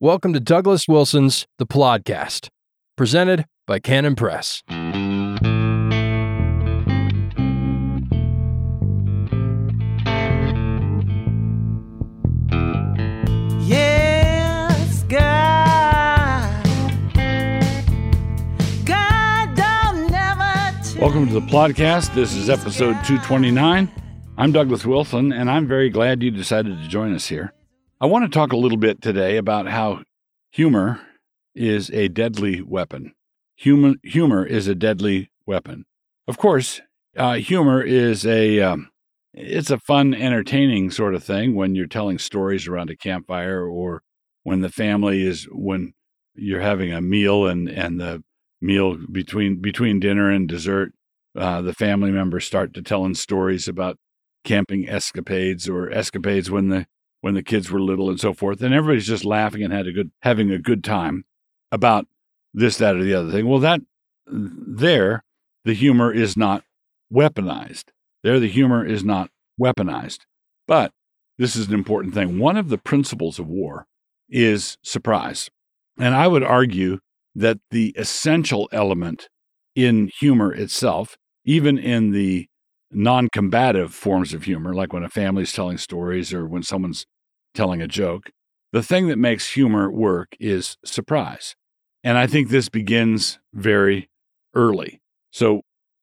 Welcome to Douglas Wilson's The Podcast, presented by Canon Press. Yes, God. God don't never Welcome to the podcast. This is episode 229. I'm Douglas Wilson, and I'm very glad you decided to join us here. I want to talk a little bit today about how humor is a deadly weapon. Human, humor is a deadly weapon. Of course, uh, humor is a um, it's a fun, entertaining sort of thing when you're telling stories around a campfire or when the family is when you're having a meal and and the meal between between dinner and dessert uh, the family members start to telling stories about camping escapades or escapades when the when the kids were little and so forth and everybody's just laughing and had a good having a good time about this that or the other thing. Well that there the humor is not weaponized. There the humor is not weaponized. But this is an important thing. One of the principles of war is surprise. And i would argue that the essential element in humor itself even in the non combative forms of humor, like when a family's telling stories or when someone's telling a joke, the thing that makes humor work is surprise. And I think this begins very early. So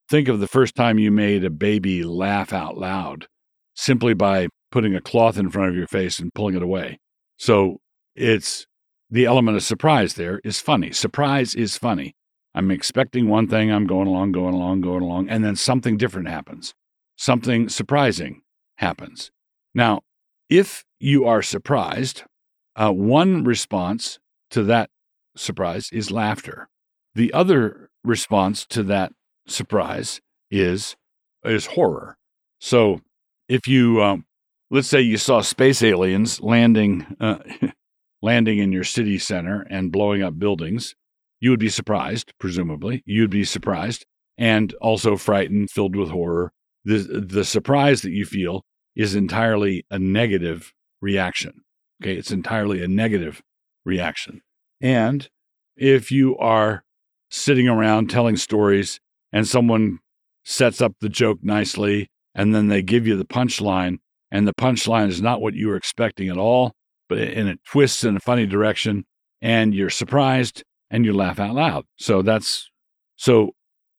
think of the first time you made a baby laugh out loud simply by putting a cloth in front of your face and pulling it away. So it's the element of surprise there is funny. Surprise is funny. I'm expecting one thing, I'm going along, going along, going along, and then something different happens. Something surprising happens. Now, if you are surprised, uh, one response to that surprise is laughter. The other response to that surprise is is horror. So, if you um, let's say you saw space aliens landing uh, landing in your city center and blowing up buildings, you would be surprised, presumably. You'd be surprised and also frightened, filled with horror. The, the surprise that you feel is entirely a negative reaction. Okay, it's entirely a negative reaction. And if you are sitting around telling stories and someone sets up the joke nicely and then they give you the punchline, and the punchline is not what you were expecting at all, but and it twists in a funny direction, and you're surprised and you laugh out loud. So that's so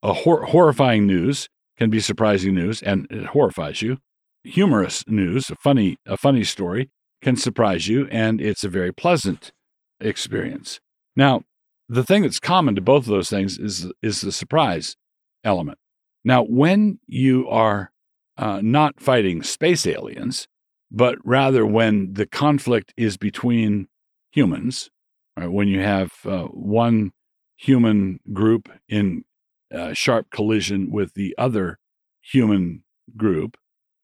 a hor- horrifying news can be surprising news and it horrifies you. Humorous news, a funny a funny story can surprise you and it's a very pleasant experience. Now, the thing that's common to both of those things is is the surprise element. Now, when you are uh, not fighting space aliens, but rather when the conflict is between humans, right, when you have uh, one human group in uh, sharp collision with the other human group,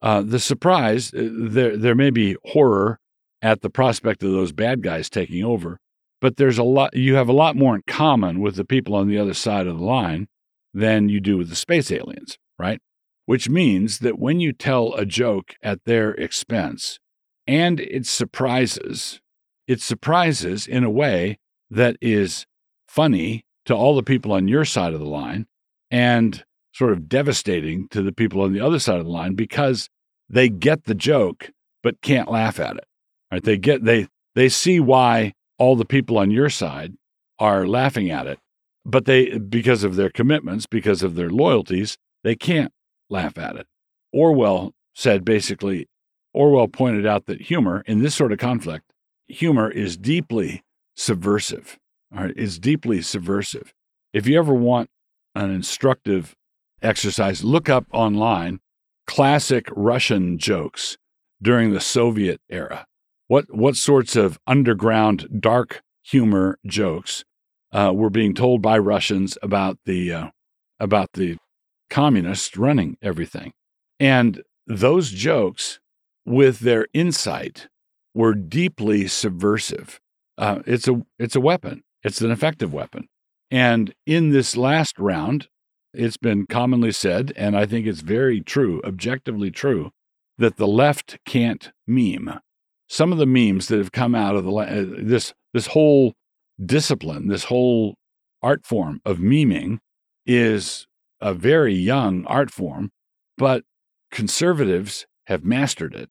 uh, the surprise uh, there there may be horror at the prospect of those bad guys taking over, but there's a lot you have a lot more in common with the people on the other side of the line than you do with the space aliens, right? Which means that when you tell a joke at their expense and it surprises, it surprises in a way that is funny to all the people on your side of the line and sort of devastating to the people on the other side of the line because they get the joke but can't laugh at it. Right? They get they they see why all the people on your side are laughing at it, but they because of their commitments, because of their loyalties, they can't laugh at it. Orwell said basically Orwell pointed out that humor in this sort of conflict, humor is deeply subversive. All right, it's deeply subversive. If you ever want an instructive exercise, look up online classic Russian jokes during the Soviet era. What what sorts of underground dark humor jokes uh, were being told by Russians about the uh, about the communists running everything, and those jokes, with their insight, were deeply subversive. Uh, it's a it's a weapon. It's an effective weapon. And in this last round, it's been commonly said, and I think it's very true, objectively true, that the left can't meme. some of the memes that have come out of the uh, this this whole discipline, this whole art form of memeing is a very young art form, but conservatives have mastered it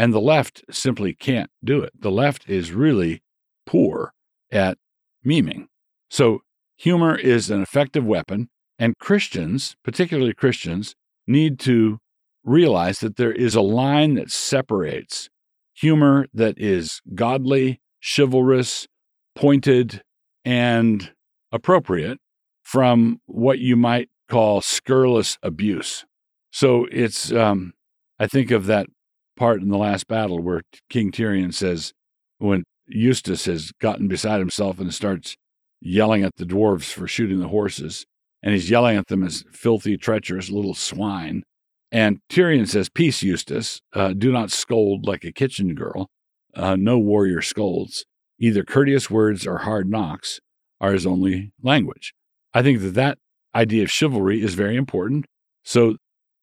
and the left simply can't do it. The left is really poor at memeing. So humor is an effective weapon and Christians, particularly Christians, need to realize that there is a line that separates humor that is godly, chivalrous, pointed, and appropriate from what you might call scurrilous abuse. So it's, um, I think of that part in the last battle where King Tirian says, when Eustace has gotten beside himself and starts yelling at the dwarves for shooting the horses, and he's yelling at them as filthy, treacherous little swine. And Tirian says, Peace, Eustace. Uh, do not scold like a kitchen girl. Uh, no warrior scolds. Either courteous words or hard knocks are his only language. I think that that idea of chivalry is very important. So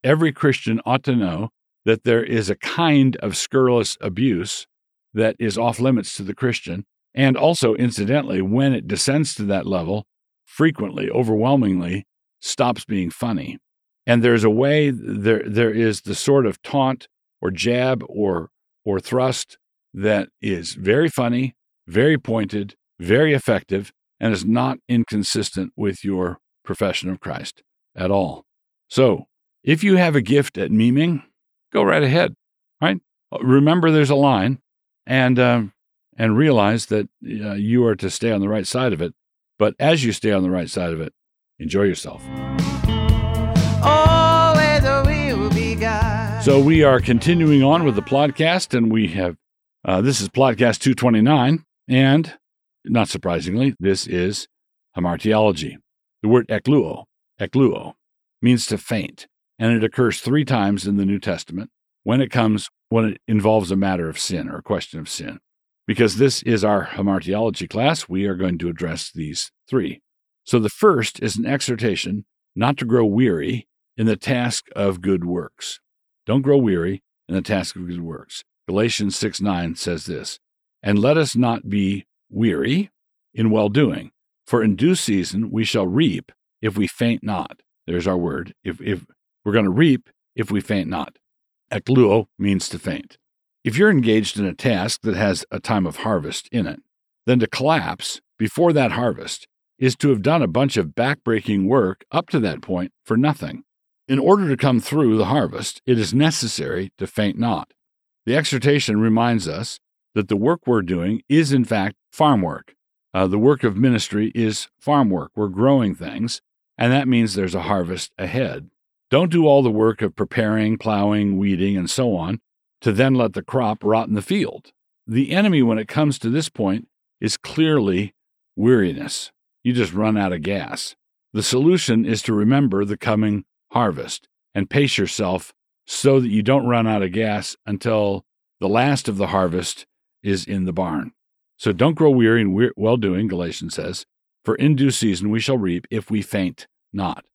every Christian ought to know that there is a kind of scurrilous abuse that is off limits to the Christian. And also, incidentally, when it descends to that level, frequently, overwhelmingly, stops being funny. And there's a way there there is the sort of taunt or jab or or thrust that is very funny, very pointed, very effective, and is not inconsistent with your profession of Christ at all. So, if you have a gift at memeing, go right ahead. Right? Remember, there's a line, and um, and realize that uh, you are to stay on the right side of it. But as you stay on the right side of it, enjoy yourself. Where the will be God. So we are continuing on with the podcast, and we have uh, this is podcast 229, and not surprisingly, this is hamartiology. The word ekluo, ekluo, means to faint, and it occurs three times in the New Testament when it comes when it involves a matter of sin or a question of sin. Because this is our hamartiology class, we are going to address these three. So the first is an exhortation not to grow weary in the task of good works. Don't grow weary in the task of good works. Galatians 6 9 says this, and let us not be weary in well doing, for in due season we shall reap if we faint not. There's our word. If, if we're going to reap if we faint not. Ekluo means to faint. If you're engaged in a task that has a time of harvest in it, then to collapse before that harvest is to have done a bunch of backbreaking work up to that point for nothing. In order to come through the harvest, it is necessary to faint not. The exhortation reminds us that the work we're doing is, in fact, farm work. Uh, the work of ministry is farm work. We're growing things, and that means there's a harvest ahead. Don't do all the work of preparing, plowing, weeding, and so on to then let the crop rot in the field. The enemy, when it comes to this point, is clearly weariness. You just run out of gas. The solution is to remember the coming harvest and pace yourself so that you don't run out of gas until the last of the harvest is in the barn. So don't grow weary in well doing, Galatians says, for in due season we shall reap if we faint not.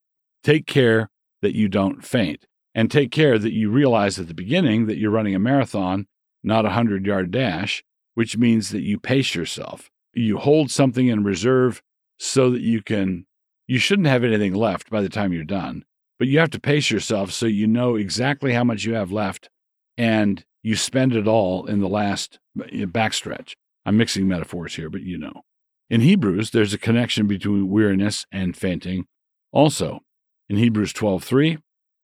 Take care that you don't faint, and take care that you realize at the beginning that you're running a marathon, not a 100 yard dash, which means that you pace yourself. You hold something in reserve so that you can, you shouldn't have anything left by the time you're done, but you have to pace yourself so you know exactly how much you have left and you spend it all in the last eh, backstretch. I'm mixing metaphors here, but you know. In Hebrews, there's a connection between weariness and fainting also. In Hebrews 12:3,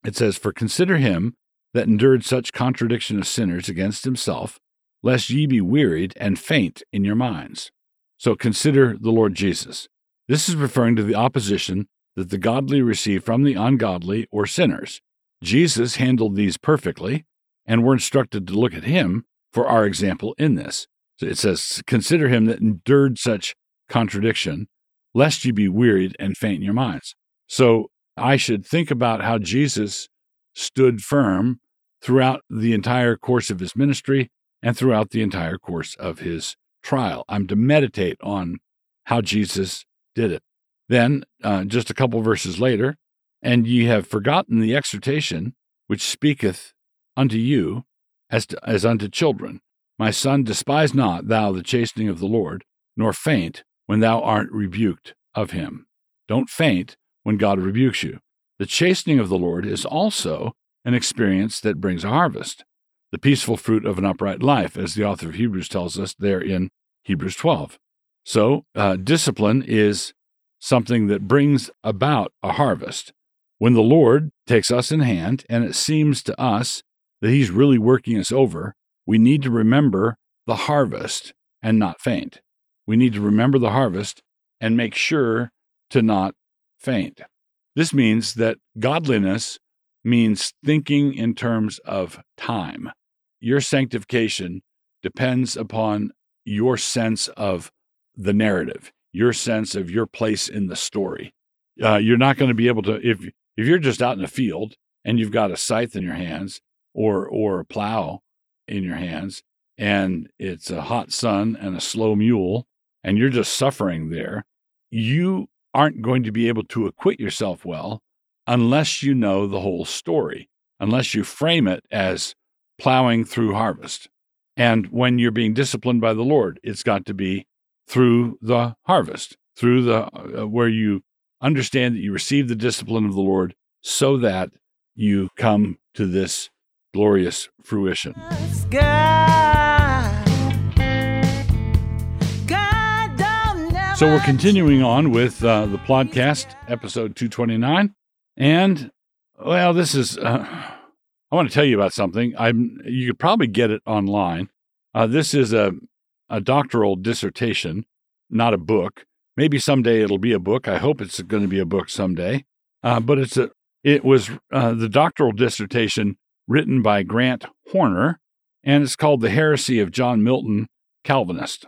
it says, "For consider him that endured such contradiction of sinners against himself, lest ye be wearied and faint in your minds." So consider the Lord Jesus. This is referring to the opposition that the godly receive from the ungodly or sinners. Jesus handled these perfectly, and we're instructed to look at him for our example in this. So it says, Consider him that endured such contradiction, lest ye be wearied and faint in your minds. So I should think about how Jesus stood firm throughout the entire course of his ministry and throughout the entire course of his trial. I'm to meditate on how Jesus did it. Then, uh, just a couple verses later, and ye have forgotten the exhortation which speaketh unto you as, to, as unto children. My son, despise not thou the chastening of the Lord, nor faint when thou art rebuked of him. Don't faint when God rebukes you. The chastening of the Lord is also an experience that brings a harvest, the peaceful fruit of an upright life, as the author of Hebrews tells us there in Hebrews 12. So, uh, discipline is something that brings about a harvest. When the Lord takes us in hand and it seems to us that He's really working us over, we need to remember the harvest and not faint. We need to remember the harvest and make sure to not faint. This means that godliness means thinking in terms of time. Your sanctification depends upon your sense of the narrative, your sense of your place in the story. Uh, you're not going to be able to if if you're just out in the field and you've got a scythe in your hands or or a plow in your hands and it's a hot sun and a slow mule and you're just suffering there, you aren't going to be able to acquit yourself well unless you know the whole story, unless you frame it as plowing through harvest. And when you're being disciplined by the Lord, it's got to be through the harvest, through the uh, where you understand that you receive the discipline of the Lord so that you come to this glorious fruition. So we're continuing on with uh, the podcast, episode 229. And, well, this is, uh, I want to tell you about something. I'm, you could probably get it online. Uh, this is a, a doctoral dissertation, not a book. Maybe someday it'll be a book. I hope it's going to be a book someday. Uh, but it's a, it was uh, the doctoral dissertation written by Grant Horner, and it's called The Heresy of John Milton, Calvinist.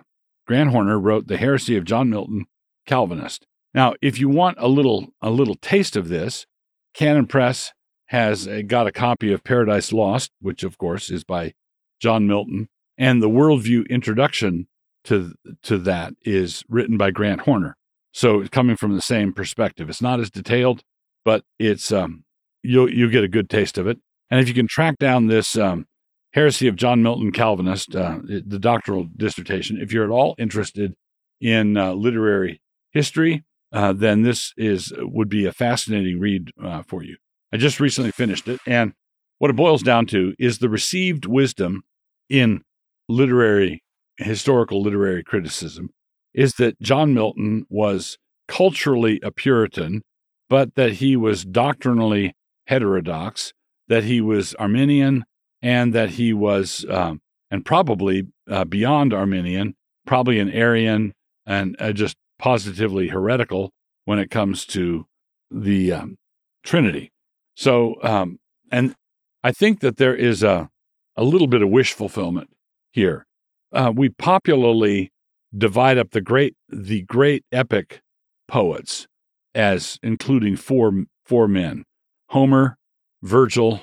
Grant Horner wrote The Heresy of John Milton, Calvinist. Now, if you want a little a little taste of this, Canon Press has uh, got a copy of Paradise Lost, which of course is by John Milton, and the worldview introduction to to that is written by Grant Horner. So it's coming from the same perspective. It's not as detailed, but it's um, you'll you'll get a good taste of it. And if you can track down this um, Heresy of John Milton Calvinist, uh, the doctoral dissertation. If you're at all interested in uh, literary history, uh, then this is would be a fascinating read uh, for you. I just recently finished it, and what it boils down to is the received wisdom in literary, historical literary criticism is that John Milton was culturally a Puritan, but that he was doctrinally heterodox, that he was Arminian, and that he was, um, and probably uh, beyond Arminian, probably an Arian and uh, just positively heretical when it comes to the um, Trinity. So, um, and I think that there is a, a little bit of wish fulfillment here. Uh, we popularly divide up the great the great epic poets as including four four men: Homer, Virgil,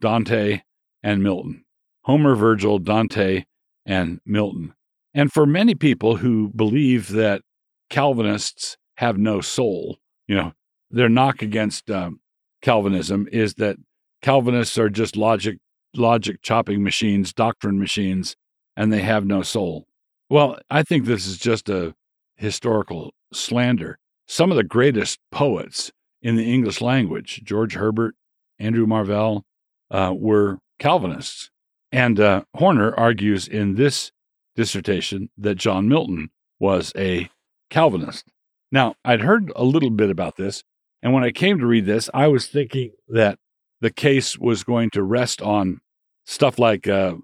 Dante, and Milton. Homer, Virgil, Dante, and Milton. And for many people who believe that Calvinists have no soul, you know, their knock against um, Calvinism is that Calvinists are just logic logic chopping machines, doctrine machines, and they have no soul. Well, I think this is just a historical slander. Some of the greatest poets in the English language, George Herbert, Andrew Marvell, uh, were Calvinists. And uh, Horner argues in this dissertation that John Milton was a Calvinist. Now, I'd heard a little bit about this, and when I came to read this, I was thinking that the case was going to rest on stuff like uh,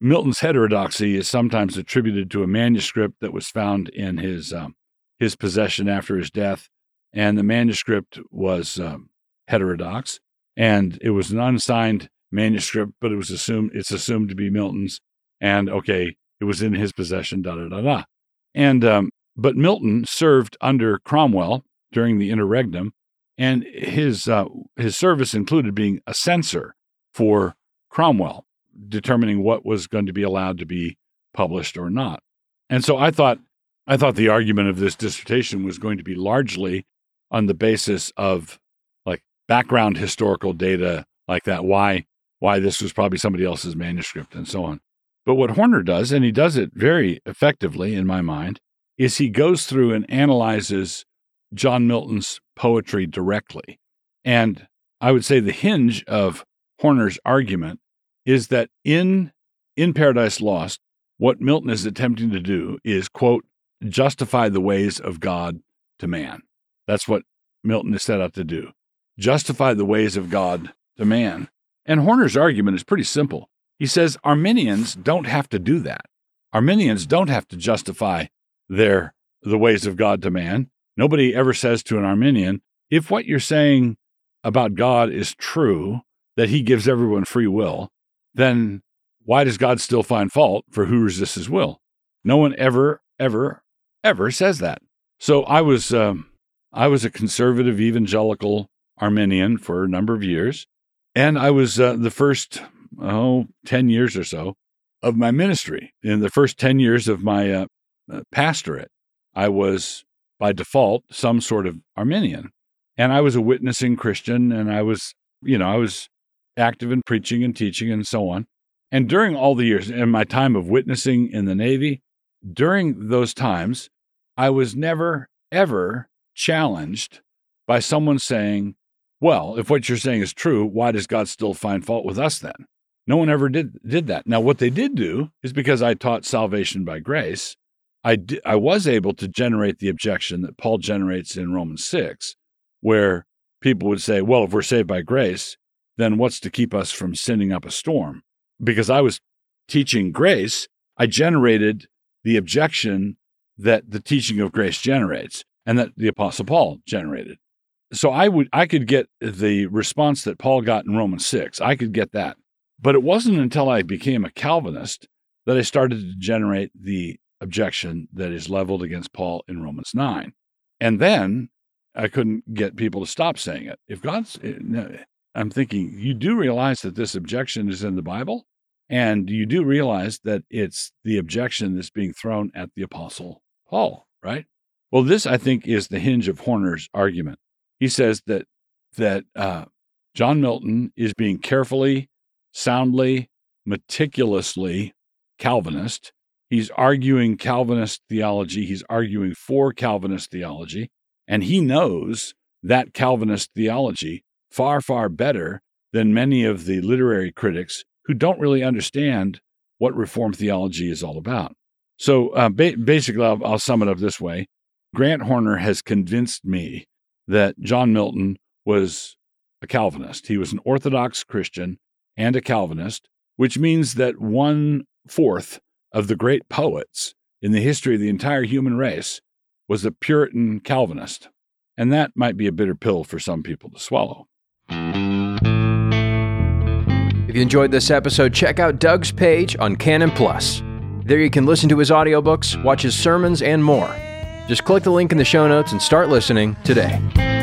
Milton's heterodoxy is sometimes attributed to a manuscript that was found in his um, his possession after his death, and the manuscript was um, heterodox, and it was an unsigned manuscript, but it was assumed it's assumed to be Milton's, and okay, it was in his possession. Da da da da. And um, but Milton served under Cromwell during the interregnum, and his uh, his service included being a censor for Cromwell, determining what was going to be allowed to be published or not. And so I thought I thought the argument of this dissertation was going to be largely on the basis of like background historical data like that. Why why this was probably somebody else's manuscript and so on. But what Horner does, and he does it very effectively in my mind, is he goes through and analyzes John Milton's poetry directly. And I would say the hinge of Horner's argument is that in in Paradise Lost, what Milton is attempting to do is quote justify the ways of God to man. That's what Milton is set out to do. Justify the ways of God to man. And Horner's argument is pretty simple. He says Arminians don't have to do that. Arminians don't have to justify their the ways of God to man. Nobody ever says to an Arminian, if what you're saying about God is true, that he gives everyone free will, then why does God still find fault for who resists his will? No one ever, ever, ever says that. So I was, um, I was a conservative evangelical Arminian for a number of years, and I was uh, the first, oh, 10 years or so of my ministry. In the first 10 years of my uh, uh, pastorate, I was by default some sort of Arminian. And I was a witnessing Christian, and I was, you know, I was active in preaching and teaching and so on. And during all the years in my time of witnessing in the Navy, during those times, I was never, ever challenged by someone saying, Well, if what you're saying is true, why does God still find fault with us then? No one ever did, did that. Now, what they did do is because I taught salvation by grace, I, I was able to generate the objection that Paul generates in Romans 6, where people would say, Well, if we're saved by grace, then what's to keep us from sending up a storm? Because I was teaching grace, I generated the objection that the teaching of grace generates and that the apostle Paul generated. So I would I could get the response that Paul got in Romans 6. I could get that. But it wasn't until I became a Calvinist that I started to generate the objection that is leveled against Paul in Romans 9. And then I couldn't get people to stop saying it. If God's eh, I'm thinking you do realize that this objection is in the Bible and you do realize that it's the objection that's being thrown at the apostle Paul, right? Well, this I think is the hinge of Horner's argument. He says that that uh, John Milton is being carefully, soundly, meticulously Calvinist. He's arguing Calvinist theology. He's arguing for Calvinist theology, and he knows that Calvinist theology far, far better than many of the literary critics who don't really understand what Reformed theology is all about. So uh, ba- basically, I'll, I'll sum it up this way Grant Horner has convinced me that John Milton was a Calvinist. He was an Orthodox Christian and a Calvinist, which means that one fourth of the great poets in the history of the entire human race was a Puritan Calvinist. And that might be a bitter pill for some people to swallow. If you enjoyed this episode, check out Doug's page on Canon Plus. There you can listen to his audiobooks, watch his sermons, and more. Just click the link in the show notes and start listening today.